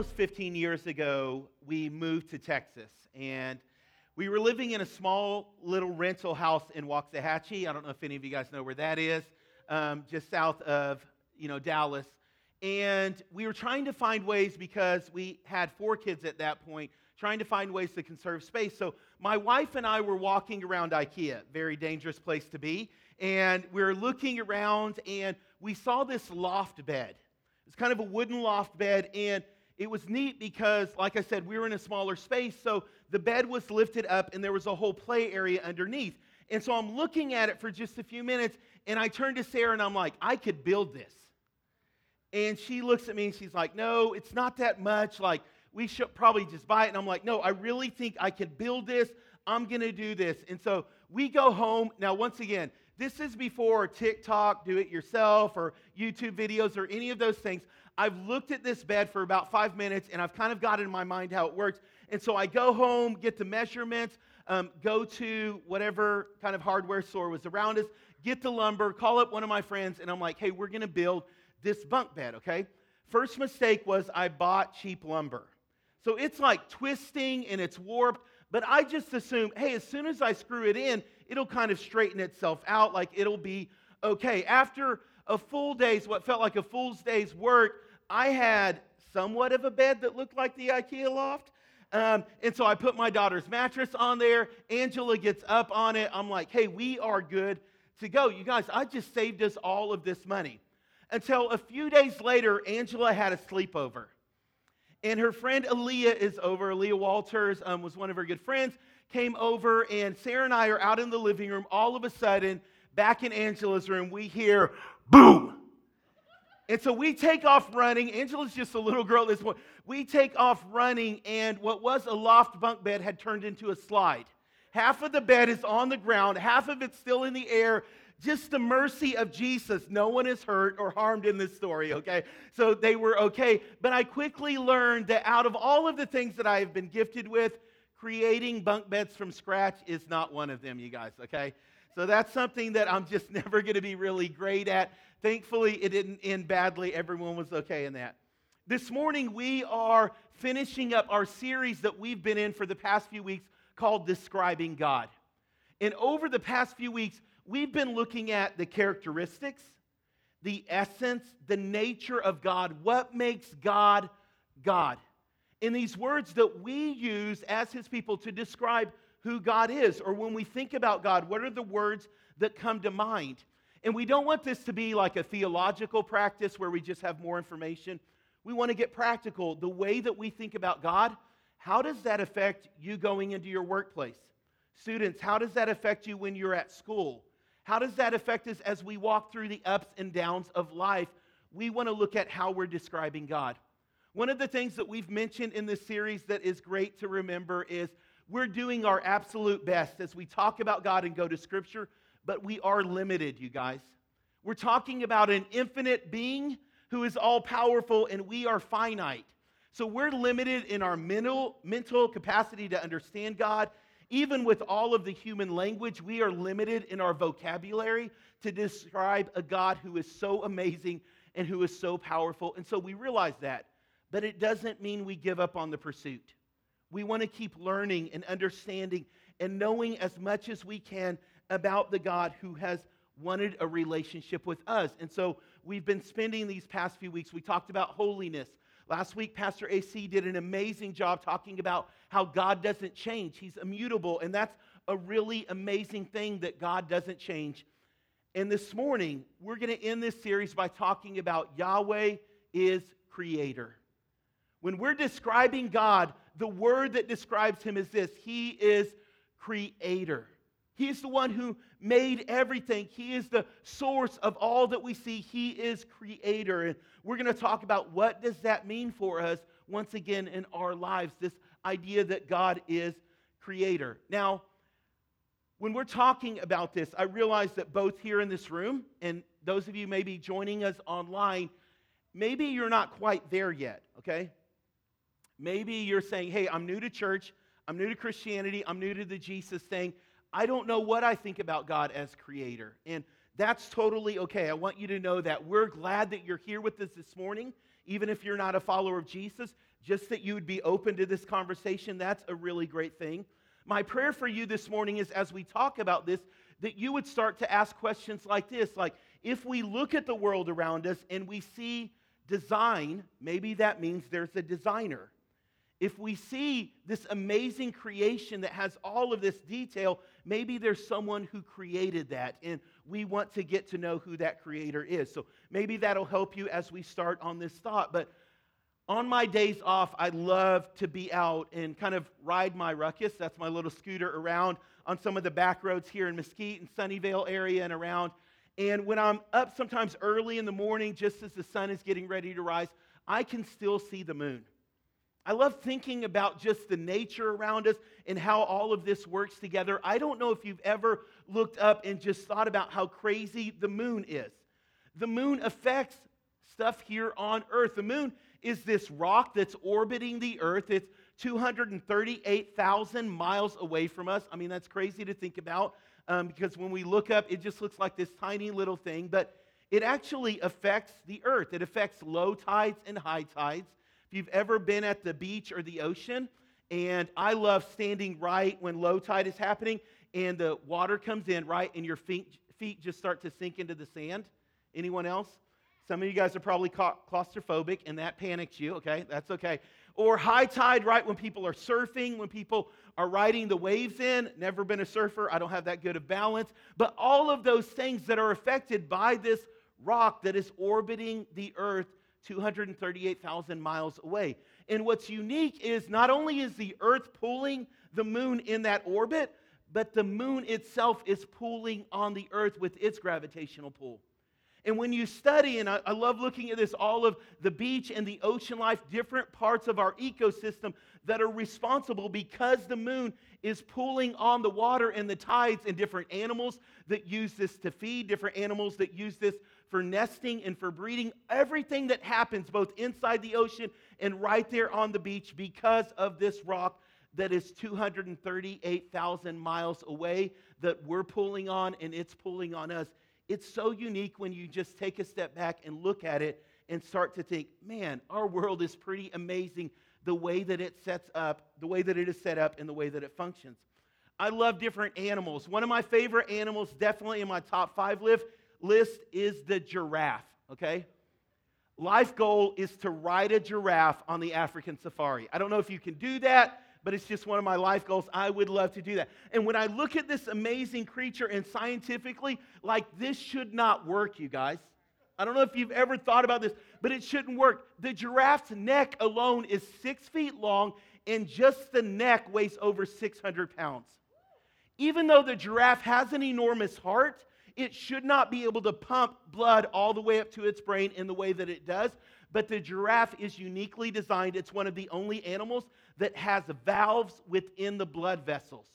almost 15 years ago, we moved to Texas. And we were living in a small little rental house in Waxahachie. I don't know if any of you guys know where that is, um, just south of you know Dallas. And we were trying to find ways because we had four kids at that point, trying to find ways to conserve space. So my wife and I were walking around IKEA, very dangerous place to be. And we were looking around and we saw this loft bed. It's kind of a wooden loft bed. And it was neat because, like I said, we were in a smaller space. So the bed was lifted up and there was a whole play area underneath. And so I'm looking at it for just a few minutes and I turn to Sarah and I'm like, I could build this. And she looks at me and she's like, No, it's not that much. Like, we should probably just buy it. And I'm like, No, I really think I can build this. I'm going to do this. And so we go home. Now, once again, this is before TikTok, do it yourself, or YouTube videos, or any of those things. I've looked at this bed for about five minutes and I've kind of got in my mind how it works. And so I go home, get the measurements, um, go to whatever kind of hardware store was around us, get the lumber, call up one of my friends, and I'm like, hey, we're going to build this bunk bed, okay? First mistake was I bought cheap lumber. So it's like twisting and it's warped, but I just assumed, hey, as soon as I screw it in, it'll kind of straighten itself out, like it'll be okay. After a full day's, what felt like a full day's work, I had somewhat of a bed that looked like the IKEA loft. Um, and so I put my daughter's mattress on there. Angela gets up on it. I'm like, hey, we are good to go. You guys, I just saved us all of this money until a few days later, Angela had a sleepover. And her friend Aaliyah is over. Aaliyah Walters um, was one of her good friends, came over, and Sarah and I are out in the living room. All of a sudden, back in Angela's room, we hear boom. And so we take off running. Angela's just a little girl at this point. We take off running, and what was a loft bunk bed had turned into a slide. Half of the bed is on the ground, half of it's still in the air, just the mercy of Jesus. No one is hurt or harmed in this story, okay? So they were okay. But I quickly learned that out of all of the things that I have been gifted with, creating bunk beds from scratch is not one of them, you guys, okay? So that's something that I'm just never going to be really great at. Thankfully, it didn't end badly. Everyone was okay in that. This morning, we are finishing up our series that we've been in for the past few weeks called Describing God. And over the past few weeks, we've been looking at the characteristics, the essence, the nature of God, what makes God God. In these words that we use as His people to describe who God is, or when we think about God, what are the words that come to mind? And we don't want this to be like a theological practice where we just have more information. We want to get practical. The way that we think about God, how does that affect you going into your workplace? Students, how does that affect you when you're at school? How does that affect us as we walk through the ups and downs of life? We want to look at how we're describing God. One of the things that we've mentioned in this series that is great to remember is we're doing our absolute best as we talk about God and go to Scripture, but we are limited, you guys. We're talking about an infinite being who is all powerful, and we are finite. So we're limited in our mental, mental capacity to understand God even with all of the human language, we are limited in our vocabulary to describe a God who is so amazing and who is so powerful. And so we realize that. But it doesn't mean we give up on the pursuit. We want to keep learning and understanding and knowing as much as we can about the God who has wanted a relationship with us. And so we've been spending these past few weeks, we talked about holiness. Last week, Pastor AC did an amazing job talking about how God doesn't change. He's immutable, and that's a really amazing thing that God doesn't change. And this morning, we're going to end this series by talking about Yahweh is creator. When we're describing God, the word that describes him is this He is creator. He is the one who made everything. He is the source of all that we see. He is creator. And we're going to talk about what does that mean for us once again in our lives, this idea that God is creator. Now, when we're talking about this, I realize that both here in this room and those of you maybe joining us online, maybe you're not quite there yet, okay? Maybe you're saying, hey, I'm new to church, I'm new to Christianity, I'm new to the Jesus thing. I don't know what I think about God as creator. And that's totally okay. I want you to know that we're glad that you're here with us this morning. Even if you're not a follower of Jesus, just that you would be open to this conversation. That's a really great thing. My prayer for you this morning is as we talk about this, that you would start to ask questions like this like, if we look at the world around us and we see design, maybe that means there's a designer. If we see this amazing creation that has all of this detail, maybe there's someone who created that, and we want to get to know who that creator is. So maybe that'll help you as we start on this thought. But on my days off, I love to be out and kind of ride my ruckus. That's my little scooter around on some of the back roads here in Mesquite and Sunnyvale area and around. And when I'm up sometimes early in the morning, just as the sun is getting ready to rise, I can still see the moon. I love thinking about just the nature around us and how all of this works together. I don't know if you've ever looked up and just thought about how crazy the moon is. The moon affects stuff here on Earth. The moon is this rock that's orbiting the Earth. It's 238,000 miles away from us. I mean, that's crazy to think about um, because when we look up, it just looks like this tiny little thing, but it actually affects the Earth. It affects low tides and high tides. If you've ever been at the beach or the ocean, and I love standing right when low tide is happening and the water comes in, right, and your feet, feet just start to sink into the sand. Anyone else? Some of you guys are probably claustrophobic and that panics you, okay? That's okay. Or high tide, right, when people are surfing, when people are riding the waves in. Never been a surfer, I don't have that good of balance. But all of those things that are affected by this rock that is orbiting the earth 238,000 miles away. And what's unique is not only is the Earth pulling the moon in that orbit, but the moon itself is pulling on the Earth with its gravitational pull. And when you study, and I, I, love looking at this, all of the beach and the ocean life, different parts of our ecosystem that are responsible because the moon is pulling on the water and the tides, and different animals that use this to feed, different animals that use this for nesting and for breeding, everything that happens both inside the ocean and right there on the beach because of this rock that is 238,000 miles away that we're pulling on and it's pulling on us. It's so unique when you just take a step back and look at it and start to think, man, our world is pretty amazing the way that it sets up, the way that it is set up, and the way that it functions. I love different animals. One of my favorite animals, definitely in my top five list, list is the giraffe, okay? Life goal is to ride a giraffe on the African safari. I don't know if you can do that, but it's just one of my life goals. I would love to do that. And when I look at this amazing creature and scientifically, like this should not work, you guys. I don't know if you've ever thought about this, but it shouldn't work. The giraffe's neck alone is six feet long, and just the neck weighs over 600 pounds. Even though the giraffe has an enormous heart, it should not be able to pump blood all the way up to its brain in the way that it does. But the giraffe is uniquely designed. It's one of the only animals that has valves within the blood vessels.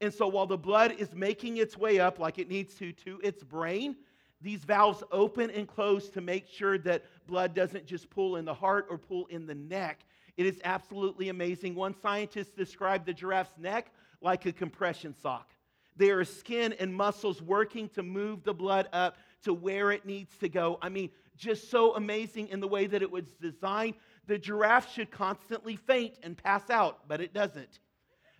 And so while the blood is making its way up like it needs to to its brain, these valves open and close to make sure that blood doesn't just pull in the heart or pull in the neck. It is absolutely amazing. One scientist described the giraffe's neck like a compression sock. There are skin and muscles working to move the blood up to where it needs to go. I mean, just so amazing in the way that it was designed. The giraffe should constantly faint and pass out, but it doesn't.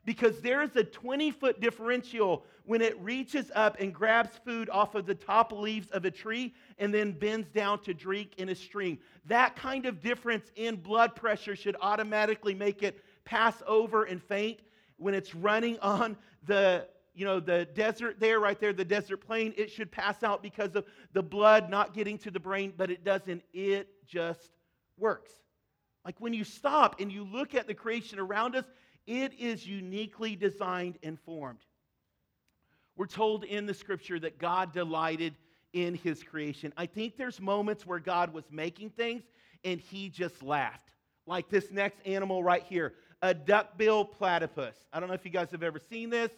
Because there is a 20 foot differential when it reaches up and grabs food off of the top leaves of a tree and then bends down to drink in a stream. That kind of difference in blood pressure should automatically make it pass over and faint when it's running on the you know, the desert there, right there, the desert plain, it should pass out because of the blood not getting to the brain, but it doesn't. It just works. Like when you stop and you look at the creation around us, it is uniquely designed and formed. We're told in the scripture that God delighted in his creation. I think there's moments where God was making things and he just laughed. Like this next animal right here, a duckbill platypus. I don't know if you guys have ever seen this.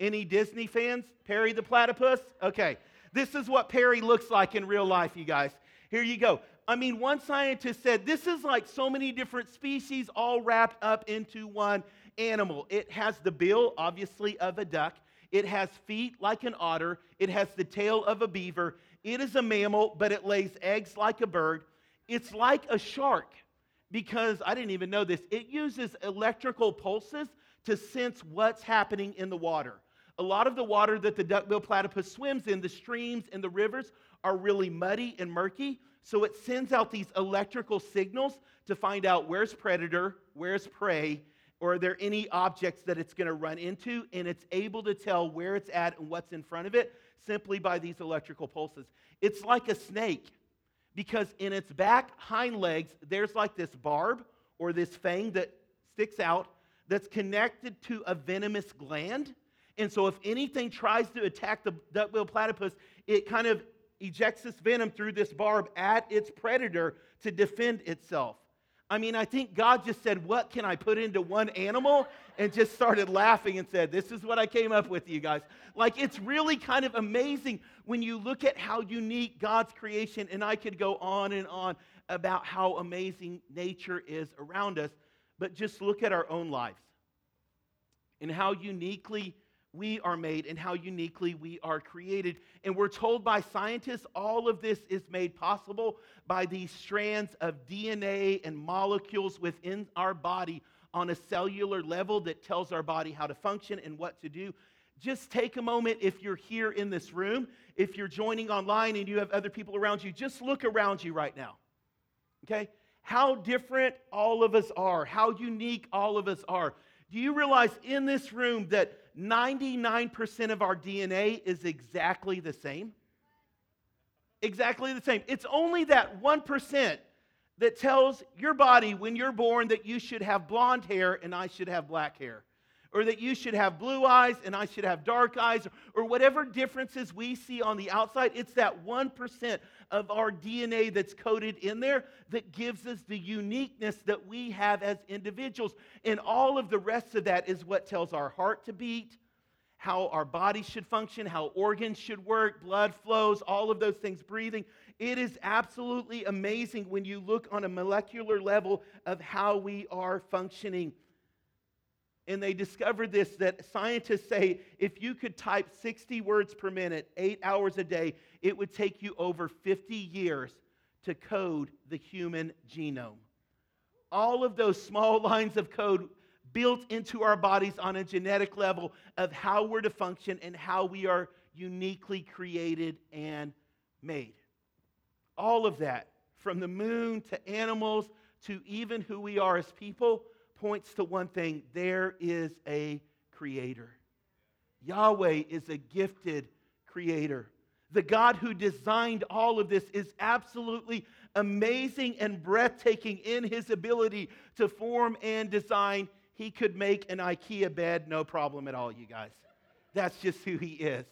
Any Disney fans? Perry the platypus? Okay. This is what Perry looks like in real life, you guys. Here you go. I mean, one scientist said this is like so many different species all wrapped up into one animal. It has the bill, obviously, of a duck. It has feet like an otter. It has the tail of a beaver. It is a mammal, but it lays eggs like a bird. It's like a shark. because I didn't even know this. It uses electrical pulses to sense what's happening in the water. A lot of the water that the duckbill platypus swims in, the streams and the rivers, are really muddy and murky. So it sends out these electrical signals to find out where's predator, where's prey, or are there any objects that it's going to run into, and it's able to tell where it's at and what's in front of it simply by these electrical pulses. It's like a snake because in its back hind legs, there's like this barb or this fang that sticks out that's connected to a venomous gland. And so, if anything tries to attack the duckbill platypus, it kind of ejects this venom through this barb at its predator to defend itself. I mean, I think God just said, What can I put into one animal? And just started laughing and said, This is what I came up with, you guys. Like, it's really kind of amazing when you look at how unique God's creation, and I could go on and on about how amazing nature is around us, but just look at our own lives and how uniquely we are made and how uniquely we are created. And we're told by scientists all of this is made possible by these strands of DNA and molecules within our body on a cellular level that tells our body how to function and what to do. Just take a moment if you're here in this room, if you're joining online and you have other people around you, just look around you right now. Okay? How different all of us are, how unique all of us are. Do you realize in this room that 99% of our DNA is exactly the same? Exactly the same. It's only that 1% that tells your body when you're born that you should have blonde hair and I should have black hair or that you should have blue eyes and I should have dark eyes, or whatever differences we see on the outside, it's that 1% of our DNA that's coded in there that gives us the uniqueness that we have as individuals. And all of the rest of that is what tells our heart to beat, how our body should function, how organs should work, blood flows, all of those things, breathing. It is absolutely amazing when you look on a molecular level of how we are functioning and they discovered this that scientists say if you could type 60 words per minute, eight hours a day, it would take you over 50 years to code the human genome. All of those small lines of code built into our bodies on a genetic level of how we're to function and how we are uniquely created and made. All of that, from the moon to animals to even who we are as people, points to one thing there is a creator. Yahweh is a gifted creator. The God who designed all of this is absolutely amazing and breathtaking in his ability to form and design. He could make an IKEA bed, no problem at all, you guys. That's just who he is.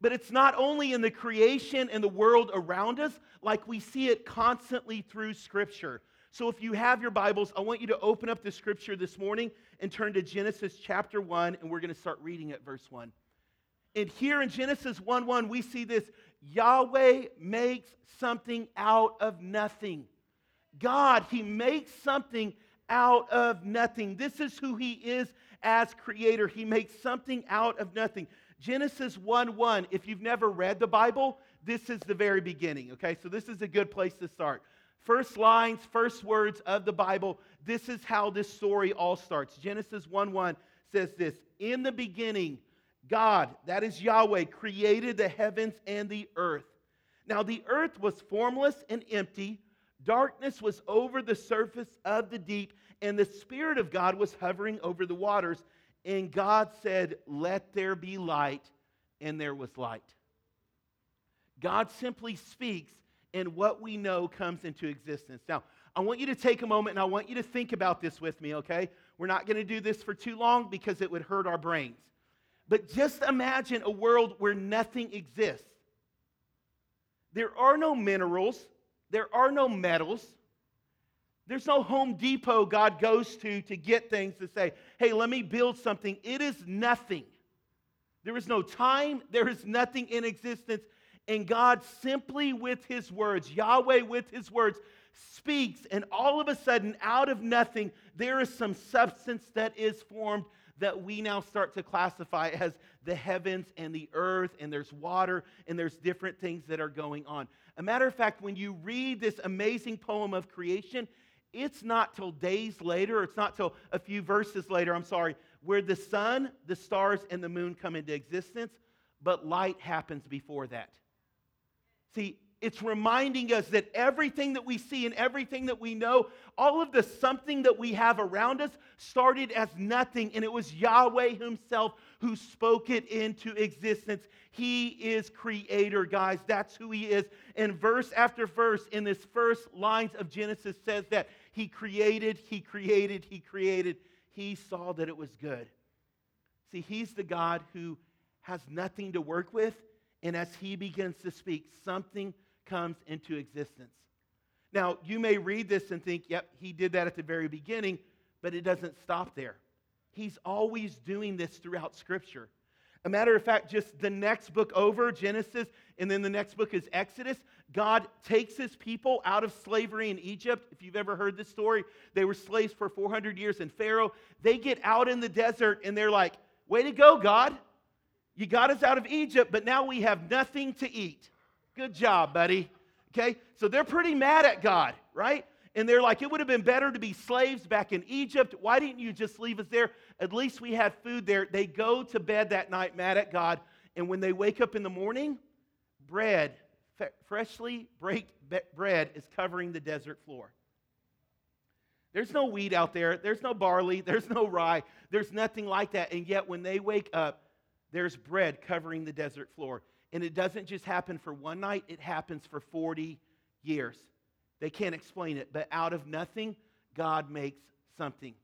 But it's not only in the creation and the world around us, like we see it constantly through Scripture. So if you have your Bibles, I want you to open up the scripture this morning and turn to Genesis chapter 1, and we're going to start reading at verse 1. And here in Genesis 1 1, we see this Yahweh makes something out of nothing. God, He makes something out of nothing. This is who He is as creator. He makes something out of nothing. Genesis 1 1, if you've never read the Bible, this is the very beginning, okay? So this is a good place to start. First lines, first words of the Bible. This is how this story all starts. Genesis 1 1 says this In the beginning, God, that is Yahweh, created the heavens and the earth. Now, the earth was formless and empty, darkness was over the surface of the deep, and the Spirit of God was hovering over the waters. And God said, Let there be light, and there was light. God simply speaks and what we know comes into existence. Now, I want you to take a moment and I want you to think about this with me, okay? We're not going to do this for too long because it would hurt our brains. But just imagine a world where nothing exists. There are no minerals, there are no metals. There's no Home Depot God goes to to get things to say, hey, let me build something. It is nothing. There is no time, there is nothing in existence. And God simply with his words, Yahweh with his words, speaks, and all of a sudden, out of nothing, there is some substance that is formed that we now start to classify as the heavens and the earth, and there's water, and there's different things that are going on. A matter of fact, when you read this amazing poem of creation, it's not till days later, it's not till a few verses later, I'm sorry, where the sun, the stars, and the moon come into existence, but light happens before that. See, it's reminding us that everything that we see and everything that we know, all of the something that we have around us, started as nothing, and it was Yahweh Himself who spoke it into existence. He is creator, guys. That's who He is. And verse after verse in this first lines of Genesis says that He created, He created, He created. He saw that it was good. See, He's the God who has nothing to work with, and as He begins to speak, something comes into existence. Now, you may read this and think, yep, he did that at the very beginning, but it doesn't stop there. He's always doing this throughout Scripture. A matter of fact, just the next book over, Genesis, and then the next book is Exodus, God takes his people out of slavery in Egypt. If you've ever heard this story, they were slaves for 400 years in Pharaoh. They get out in the desert and they're like, Way to go, God. You got us out of Egypt, but now we have nothing to eat. Good job, buddy. Okay? So they're pretty mad at God, right? And they're like, it would have been better to be slaves back in Egypt. Why didn't you just leave us there? At least we had food there. They go to bed that night mad at God. And when they wake up in the morning, bread, freshly baked bread, is covering the desert floor. There's no wheat out there. There's no barley. There's no rye. There's nothing like that. And yet, when they wake up, there's bread covering the desert floor. And it doesn't just happen for one night, it happens for 40 years. They can't explain it, but out of nothing, God makes something.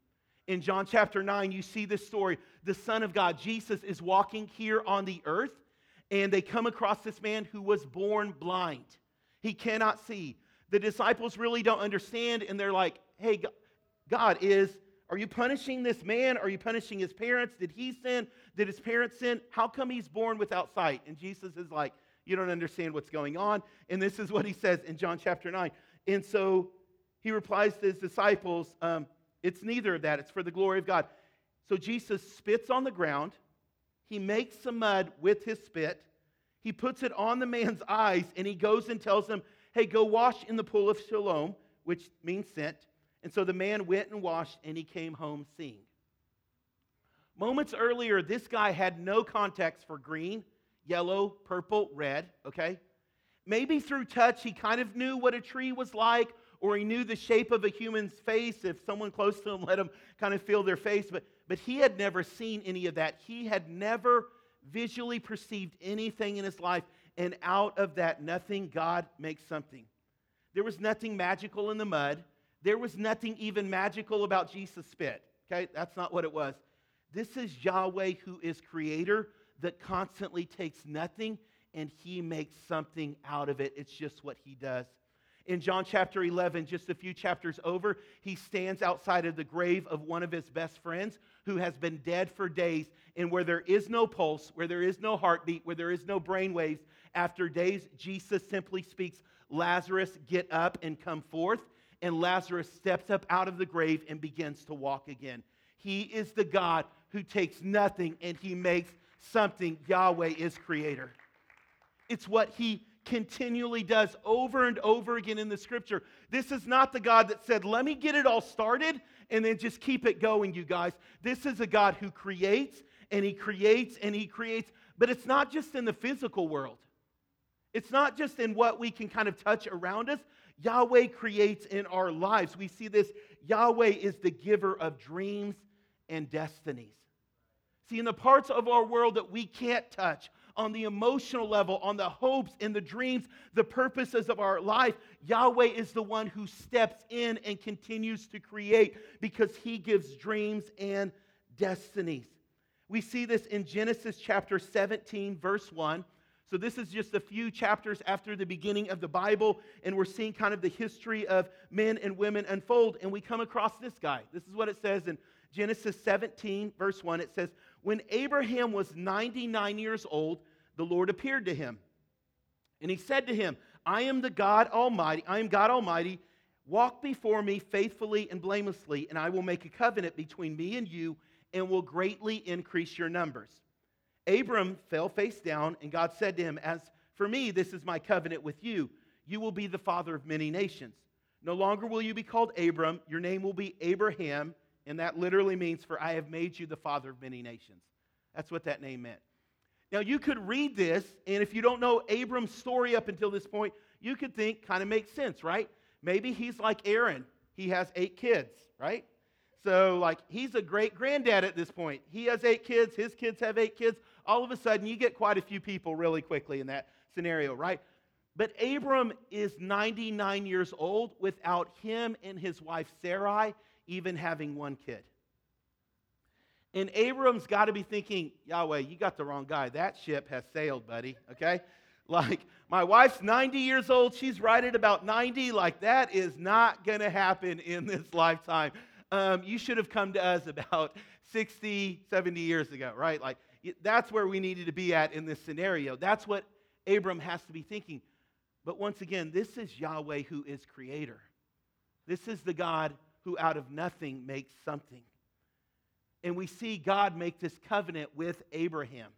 In John chapter 9, you see this story. The Son of God, Jesus, is walking here on the earth, and they come across this man who was born blind. He cannot see. The disciples really don't understand, and they're like, hey, God, is are you punishing this man? Are you punishing his parents? Did he sin? Did his parents sin? How come he's born without sight? And Jesus is like, You don't understand what's going on. And this is what he says in John chapter 9. And so he replies to his disciples, um, It's neither of that, it's for the glory of God. So Jesus spits on the ground. He makes some mud with his spit. He puts it on the man's eyes, and he goes and tells him, Hey, go wash in the pool of Siloam, which means sent. And so the man went and washed, and he came home seeing. Moments earlier, this guy had no context for green, yellow, purple, red, okay? Maybe through touch, he kind of knew what a tree was like, or he knew the shape of a human's face if someone close to him let him kind of feel their face, but, but he had never seen any of that. He had never visually perceived anything in his life, and out of that nothing, God makes something. There was nothing magical in the mud. There was nothing even magical about Jesus' spit. Okay, that's not what it was. This is Yahweh who is creator that constantly takes nothing and he makes something out of it. It's just what he does. In John chapter 11, just a few chapters over, he stands outside of the grave of one of his best friends who has been dead for days. And where there is no pulse, where there is no heartbeat, where there is no brain waves, after days, Jesus simply speaks, Lazarus, get up and come forth and Lazarus steps up out of the grave and begins to walk again. He is the God who takes nothing and he makes something. Yahweh is creator. It's what he continually does over and over again in the scripture. This is not the God that said, Let me get it all started and then just keep it going, you guys. This is a God who creates and he creates and he creates, but it's not just in the physical world. It's not just in what we can kind of touch around us, Yahweh creates in our lives. We see this Yahweh is the giver of dreams and destinies. See, in the parts of our world that we can't touch, on the emotional level, on the hopes and the dreams, the purposes of our life, Yahweh is the one who steps in and continues to create because he gives dreams and destinies. We see this in Genesis chapter 17, verse 1. So, this is just a few chapters after the beginning of the Bible, and we're seeing kind of the history of men and women unfold. And we come across this guy. This is what it says in Genesis 17, verse 1. It says, When Abraham was 99 years old, the Lord appeared to him. And he said to him, I am the God Almighty. I am God Almighty. Walk before me faithfully and blamelessly, and I will make a covenant between me and you and will greatly increase your numbers. Abram fell face down, and God said to him, As for me, this is my covenant with you. You will be the father of many nations. No longer will you be called Abram, your name will be Abraham, and that literally means, For I have made you the father of many nations. That's what that name meant. Now, you could read this, and if you don't know Abram's story up until this point, you could think kind of makes sense, right? Maybe he's like Aaron. He has eight kids, right? So, like, he's a great granddad at this point. He has eight kids, his kids have eight kids. All of a sudden, you get quite a few people really quickly in that scenario, right? But Abram is 99 years old without him and his wife Sarai even having one kid. And Abram's got to be thinking, Yahweh, you got the wrong guy. That ship has sailed, buddy, okay? Like, my wife's 90 years old. She's right at about 90. Like, that is not going to happen in this lifetime. Um, you should have come to us about 60, 70 years ago, right? Like, that's where we needed to be at in this scenario. That's what Abram has to be thinking. But once again, this is Yahweh who is creator. This is the God who out of nothing makes something. And we see God make this covenant with Abraham.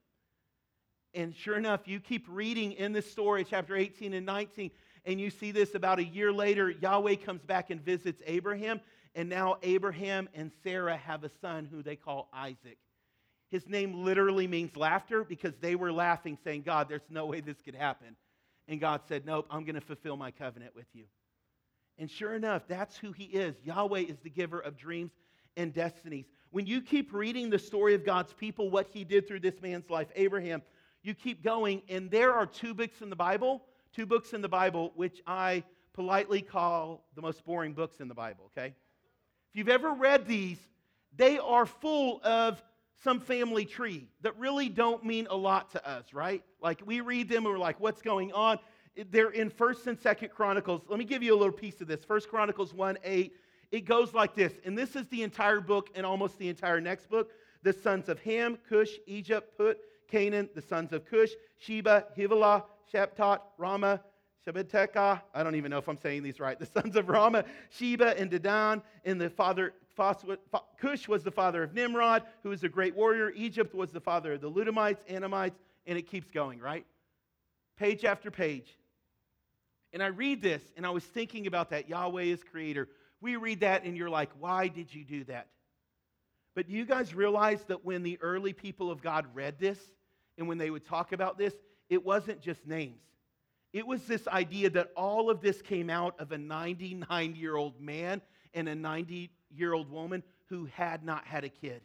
And sure enough, you keep reading in this story, chapter 18 and 19, and you see this about a year later. Yahweh comes back and visits Abraham, and now Abraham and Sarah have a son who they call Isaac. His name literally means laughter because they were laughing, saying, God, there's no way this could happen. And God said, Nope, I'm going to fulfill my covenant with you. And sure enough, that's who he is. Yahweh is the giver of dreams and destinies. When you keep reading the story of God's people, what he did through this man's life, Abraham, you keep going, and there are two books in the Bible, two books in the Bible, which I politely call the most boring books in the Bible, okay? If you've ever read these, they are full of some family tree that really don't mean a lot to us, right? Like we read them and we're like, what's going on? They're in 1st and 2nd Chronicles. Let me give you a little piece of this. 1st Chronicles 1 8. It goes like this, and this is the entire book and almost the entire next book. The sons of Ham, Cush, Egypt, Put, Canaan, the sons of Cush, Sheba, Havilah, Sheptot, Rama, Shebeteka. I don't even know if I'm saying these right. The sons of Rama, Sheba, and Dedan, and the father Cush was the father of Nimrod, who was a great warrior. Egypt was the father of the Ludamites, Anamites, and it keeps going, right? Page after page. And I read this, and I was thinking about that. Yahweh is creator. We read that, and you're like, why did you do that? But do you guys realize that when the early people of God read this, and when they would talk about this, it wasn't just names. It was this idea that all of this came out of a 99 year old man and a 90 year old woman who had not had a kid.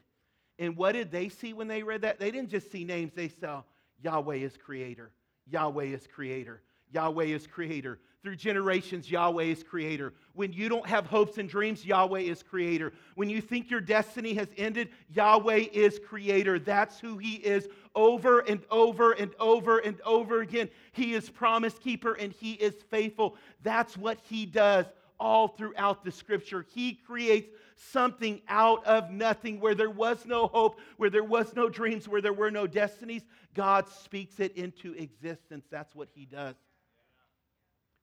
And what did they see when they read that? They didn't just see names, they saw Yahweh is creator. Yahweh is creator. Yahweh is creator. Through generations, Yahweh is creator. When you don't have hopes and dreams, Yahweh is creator. When you think your destiny has ended, Yahweh is creator. That's who He is over and over and over and over again. He is promise keeper and He is faithful. That's what He does all throughout the scripture. He creates something out of nothing where there was no hope, where there was no dreams, where there were no destinies. God speaks it into existence. That's what he does.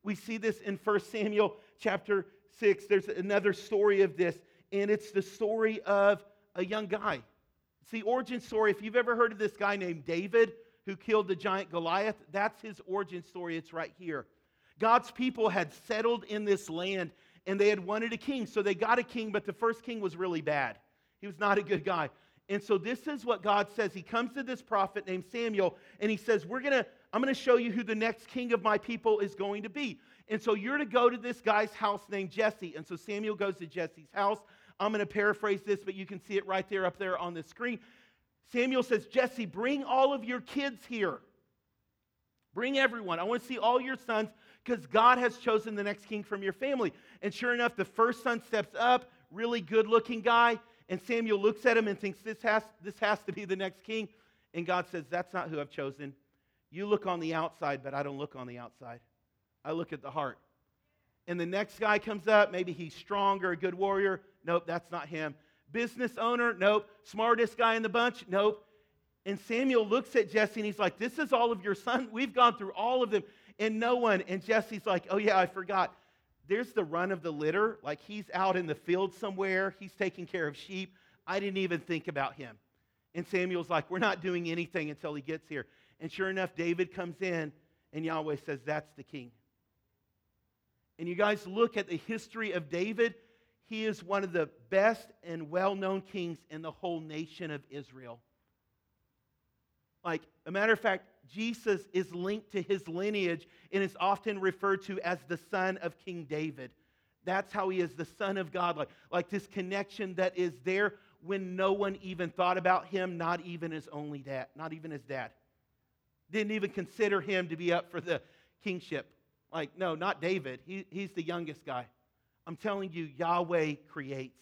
We see this in 1 Samuel chapter 6. There's another story of this, and it's the story of a young guy. It's the origin story. If you've ever heard of this guy named David who killed the giant Goliath, that's his origin story. It's right here. God's people had settled in this land and they had wanted a king. So they got a king, but the first king was really bad. He was not a good guy. And so this is what God says. He comes to this prophet named Samuel and he says, "We're going to I'm going to show you who the next king of my people is going to be." And so you're to go to this guy's house named Jesse. And so Samuel goes to Jesse's house. I'm going to paraphrase this, but you can see it right there up there on the screen. Samuel says, "Jesse, bring all of your kids here. Bring everyone. I want to see all your sons because God has chosen the next king from your family. And sure enough, the first son steps up, really good looking guy. And Samuel looks at him and thinks, this has, this has to be the next king. And God says, That's not who I've chosen. You look on the outside, but I don't look on the outside. I look at the heart. And the next guy comes up. Maybe he's stronger, a good warrior. Nope, that's not him. Business owner. Nope. Smartest guy in the bunch. Nope. And Samuel looks at Jesse and he's like, This is all of your son. We've gone through all of them and no one. And Jesse's like, oh, yeah, I forgot. There's the run of the litter. Like he's out in the field somewhere, he's taking care of sheep. I didn't even think about him. And Samuel's like, we're not doing anything until he gets here. And sure enough, David comes in, and Yahweh says, that's the king. And you guys look at the history of David, he is one of the best and well known kings in the whole nation of Israel. Like, a matter of fact, Jesus is linked to his lineage and is often referred to as the son of King David. That's how he is the son of God, like, like this connection that is there when no one even thought about him, not even his only dad, not even his dad. Didn't even consider him to be up for the kingship. Like, no, not David. He, he's the youngest guy. I'm telling you, Yahweh creates.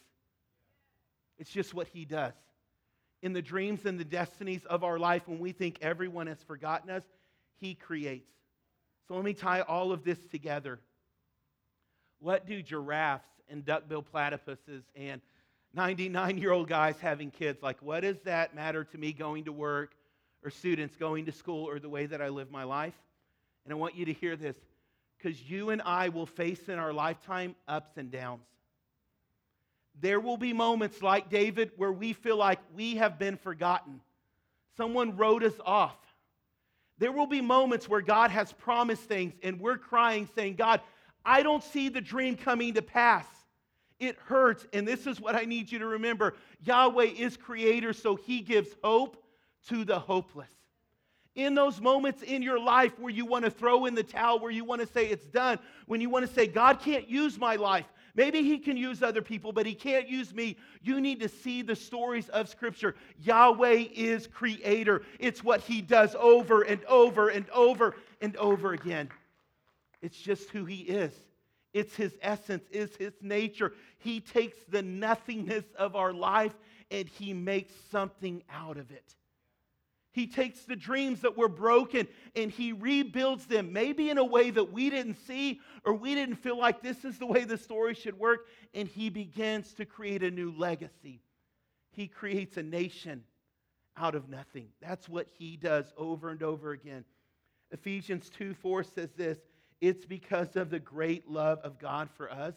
It's just what he does. In the dreams and the destinies of our life, when we think everyone has forgotten us, he creates. So let me tie all of this together. What do giraffes and duckbill platypuses and 99 year old guys having kids, like, what does that matter to me going to work or students going to school or the way that I live my life? And I want you to hear this because you and I will face in our lifetime ups and downs. There will be moments like David where we feel like we have been forgotten. Someone wrote us off. There will be moments where God has promised things and we're crying, saying, God, I don't see the dream coming to pass. It hurts. And this is what I need you to remember Yahweh is creator, so he gives hope to the hopeless. In those moments in your life where you want to throw in the towel, where you want to say it's done, when you want to say, God can't use my life, maybe He can use other people, but He can't use me, you need to see the stories of Scripture. Yahweh is creator, it's what He does over and over and over and over again. It's just who He is. It's his essence, it's his nature. He takes the nothingness of our life and he makes something out of it. He takes the dreams that were broken and he rebuilds them, maybe in a way that we didn't see or we didn't feel like this is the way the story should work, and he begins to create a new legacy. He creates a nation out of nothing. That's what he does over and over again. Ephesians 2 4 says this it's because of the great love of God for us.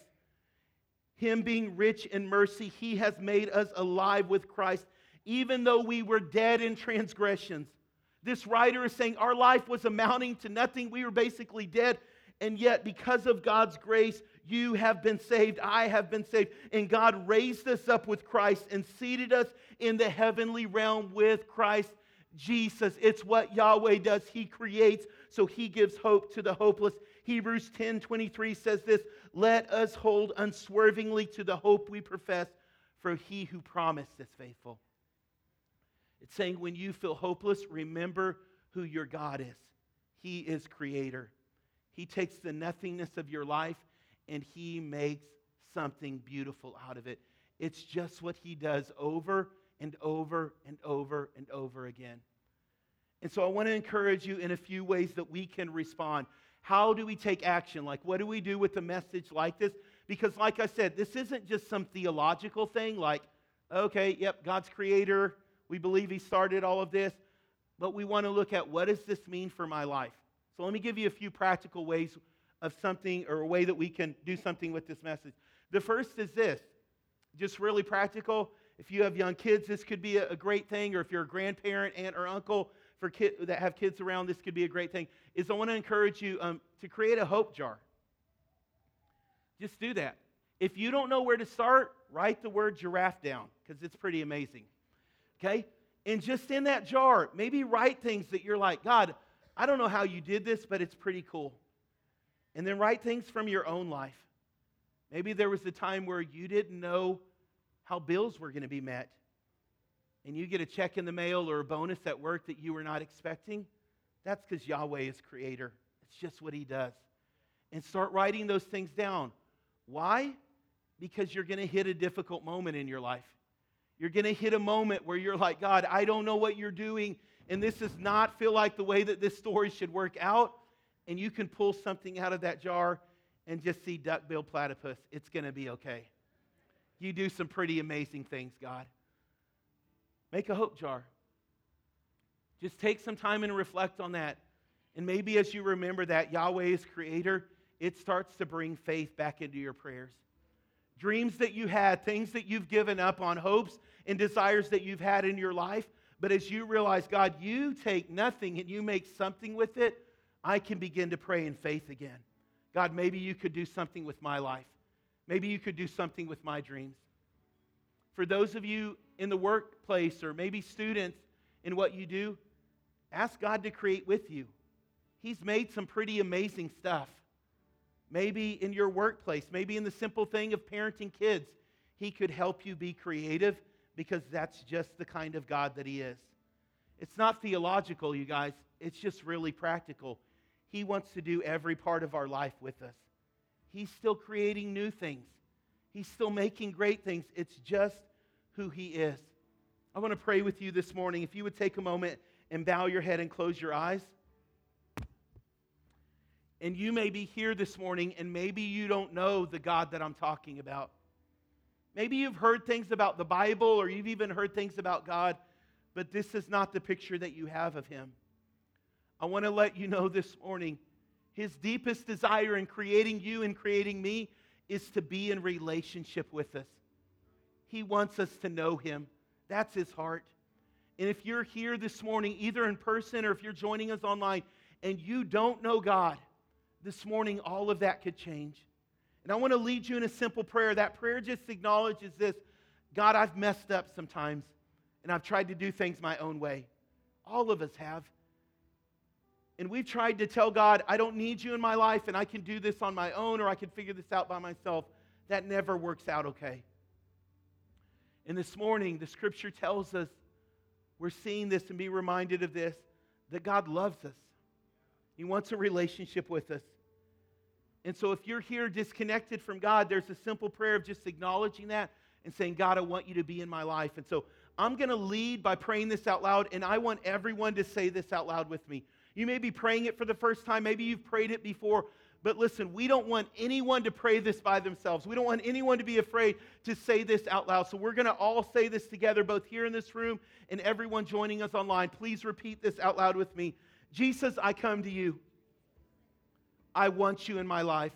Him being rich in mercy, he has made us alive with Christ, even though we were dead in transgressions. This writer is saying our life was amounting to nothing. We were basically dead. And yet, because of God's grace, you have been saved. I have been saved. And God raised us up with Christ and seated us in the heavenly realm with Christ Jesus. It's what Yahweh does. He creates, so He gives hope to the hopeless. Hebrews 10 23 says this Let us hold unswervingly to the hope we profess, for he who promised is faithful. It's saying when you feel hopeless, remember who your God is. He is creator. He takes the nothingness of your life and he makes something beautiful out of it. It's just what he does over and over and over and over again. And so I want to encourage you in a few ways that we can respond. How do we take action? Like, what do we do with a message like this? Because, like I said, this isn't just some theological thing like, okay, yep, God's creator. We believe He started all of this. But we want to look at what does this mean for my life? So, let me give you a few practical ways of something or a way that we can do something with this message. The first is this just really practical. If you have young kids, this could be a great thing, or if you're a grandparent, aunt, or uncle, for kids that have kids around, this could be a great thing, is I want to encourage you um, to create a hope jar. Just do that. If you don't know where to start, write the word giraffe down because it's pretty amazing. Okay? And just in that jar, maybe write things that you're like, God, I don't know how you did this, but it's pretty cool. And then write things from your own life. Maybe there was a time where you didn't know how bills were going to be met and you get a check in the mail or a bonus at work that you were not expecting, that's because Yahweh is creator. It's just what he does. And start writing those things down. Why? Because you're going to hit a difficult moment in your life. You're going to hit a moment where you're like, God, I don't know what you're doing, and this does not feel like the way that this story should work out. And you can pull something out of that jar and just see duckbill platypus. It's going to be okay. You do some pretty amazing things, God. Make a hope jar. Just take some time and reflect on that. And maybe as you remember that Yahweh is creator, it starts to bring faith back into your prayers. Dreams that you had, things that you've given up on, hopes and desires that you've had in your life. But as you realize, God, you take nothing and you make something with it, I can begin to pray in faith again. God, maybe you could do something with my life. Maybe you could do something with my dreams. For those of you in the workplace or maybe students in what you do, ask God to create with you. He's made some pretty amazing stuff. Maybe in your workplace, maybe in the simple thing of parenting kids, He could help you be creative because that's just the kind of God that He is. It's not theological, you guys, it's just really practical. He wants to do every part of our life with us. He's still creating new things, He's still making great things. It's just who He is. I want to pray with you this morning. If you would take a moment and bow your head and close your eyes. And you may be here this morning and maybe you don't know the God that I'm talking about. Maybe you've heard things about the Bible or you've even heard things about God, but this is not the picture that you have of Him. I want to let you know this morning His deepest desire in creating you and creating me is to be in relationship with us. He wants us to know Him. That's His heart. And if you're here this morning, either in person or if you're joining us online, and you don't know God, this morning all of that could change. And I want to lead you in a simple prayer. That prayer just acknowledges this God, I've messed up sometimes, and I've tried to do things my own way. All of us have. And we've tried to tell God, I don't need you in my life, and I can do this on my own, or I can figure this out by myself. That never works out okay. And this morning, the scripture tells us we're seeing this and be reminded of this that God loves us. He wants a relationship with us. And so, if you're here disconnected from God, there's a simple prayer of just acknowledging that and saying, God, I want you to be in my life. And so, I'm going to lead by praying this out loud, and I want everyone to say this out loud with me. You may be praying it for the first time, maybe you've prayed it before, but listen, we don't want anyone to pray this by themselves. We don't want anyone to be afraid to say this out loud. So we're going to all say this together, both here in this room and everyone joining us online. Please repeat this out loud with me. Jesus, I come to you. I want you in my life.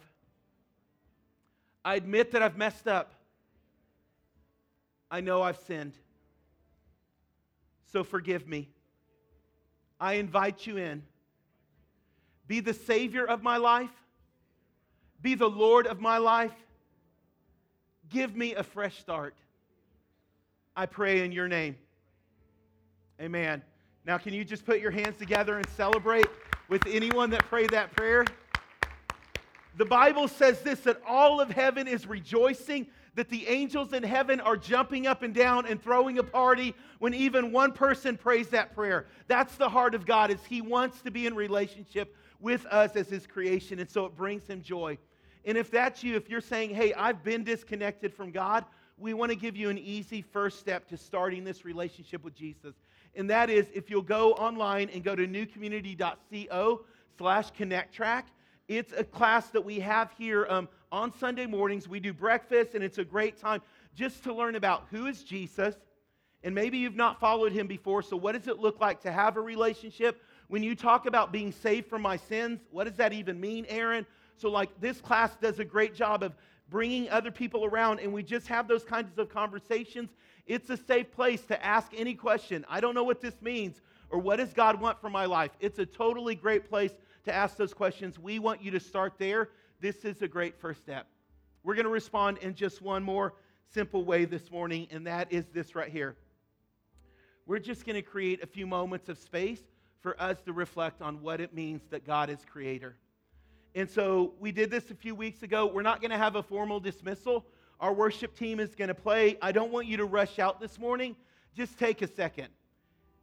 I admit that I've messed up. I know I've sinned. So forgive me. I invite you in. Be the Savior of my life be the Lord of my life. Give me a fresh start. I pray in your name. Amen. Now, can you just put your hands together and celebrate with anyone that prayed that prayer? The Bible says this that all of heaven is rejoicing, that the angels in heaven are jumping up and down and throwing a party when even one person prays that prayer. That's the heart of God is he wants to be in relationship with us as his creation and so it brings him joy. And if that's you, if you're saying, hey, I've been disconnected from God, we want to give you an easy first step to starting this relationship with Jesus. And that is if you'll go online and go to newcommunity.co slash connect track. It's a class that we have here um, on Sunday mornings. We do breakfast, and it's a great time just to learn about who is Jesus. And maybe you've not followed him before, so what does it look like to have a relationship? When you talk about being saved from my sins, what does that even mean, Aaron? So, like, this class does a great job of bringing other people around, and we just have those kinds of conversations. It's a safe place to ask any question. I don't know what this means, or what does God want for my life? It's a totally great place to ask those questions. We want you to start there. This is a great first step. We're going to respond in just one more simple way this morning, and that is this right here. We're just going to create a few moments of space for us to reflect on what it means that God is creator. And so we did this a few weeks ago. We're not going to have a formal dismissal. Our worship team is going to play. I don't want you to rush out this morning. Just take a second.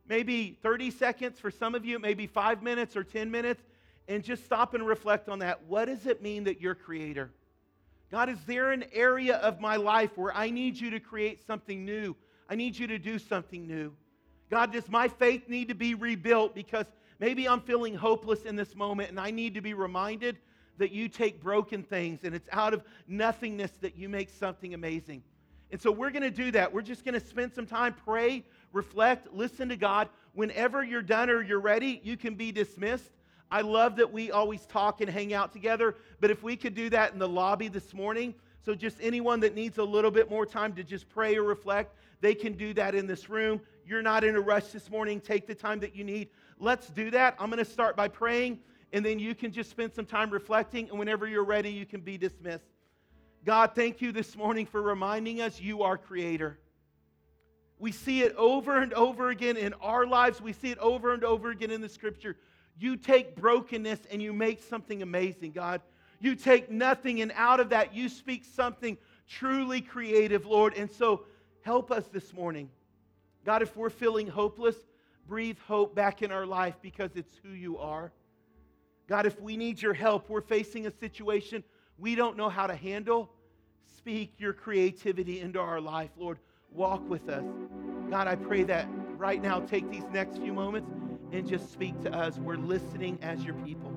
Maybe 30 seconds for some of you, maybe five minutes or 10 minutes, and just stop and reflect on that. What does it mean that you're creator? God, is there an area of my life where I need you to create something new? I need you to do something new. God, does my faith need to be rebuilt because Maybe I'm feeling hopeless in this moment, and I need to be reminded that you take broken things and it's out of nothingness that you make something amazing. And so we're going to do that. We're just going to spend some time, pray, reflect, listen to God. Whenever you're done or you're ready, you can be dismissed. I love that we always talk and hang out together, but if we could do that in the lobby this morning, so just anyone that needs a little bit more time to just pray or reflect, they can do that in this room. You're not in a rush this morning. Take the time that you need. Let's do that. I'm going to start by praying. and then you can just spend some time reflecting, and whenever you're ready, you can be dismissed. God, thank you this morning for reminding us you are creator. We see it over and over again in our lives. We see it over and over again in the scripture. You take brokenness and you make something amazing, God. You take nothing, and out of that, you speak something truly creative, Lord. And so, help us this morning. God, if we're feeling hopeless, breathe hope back in our life because it's who you are. God, if we need your help, we're facing a situation we don't know how to handle, speak your creativity into our life, Lord. Walk with us. God, I pray that right now, take these next few moments and just speak to us. We're listening as your people.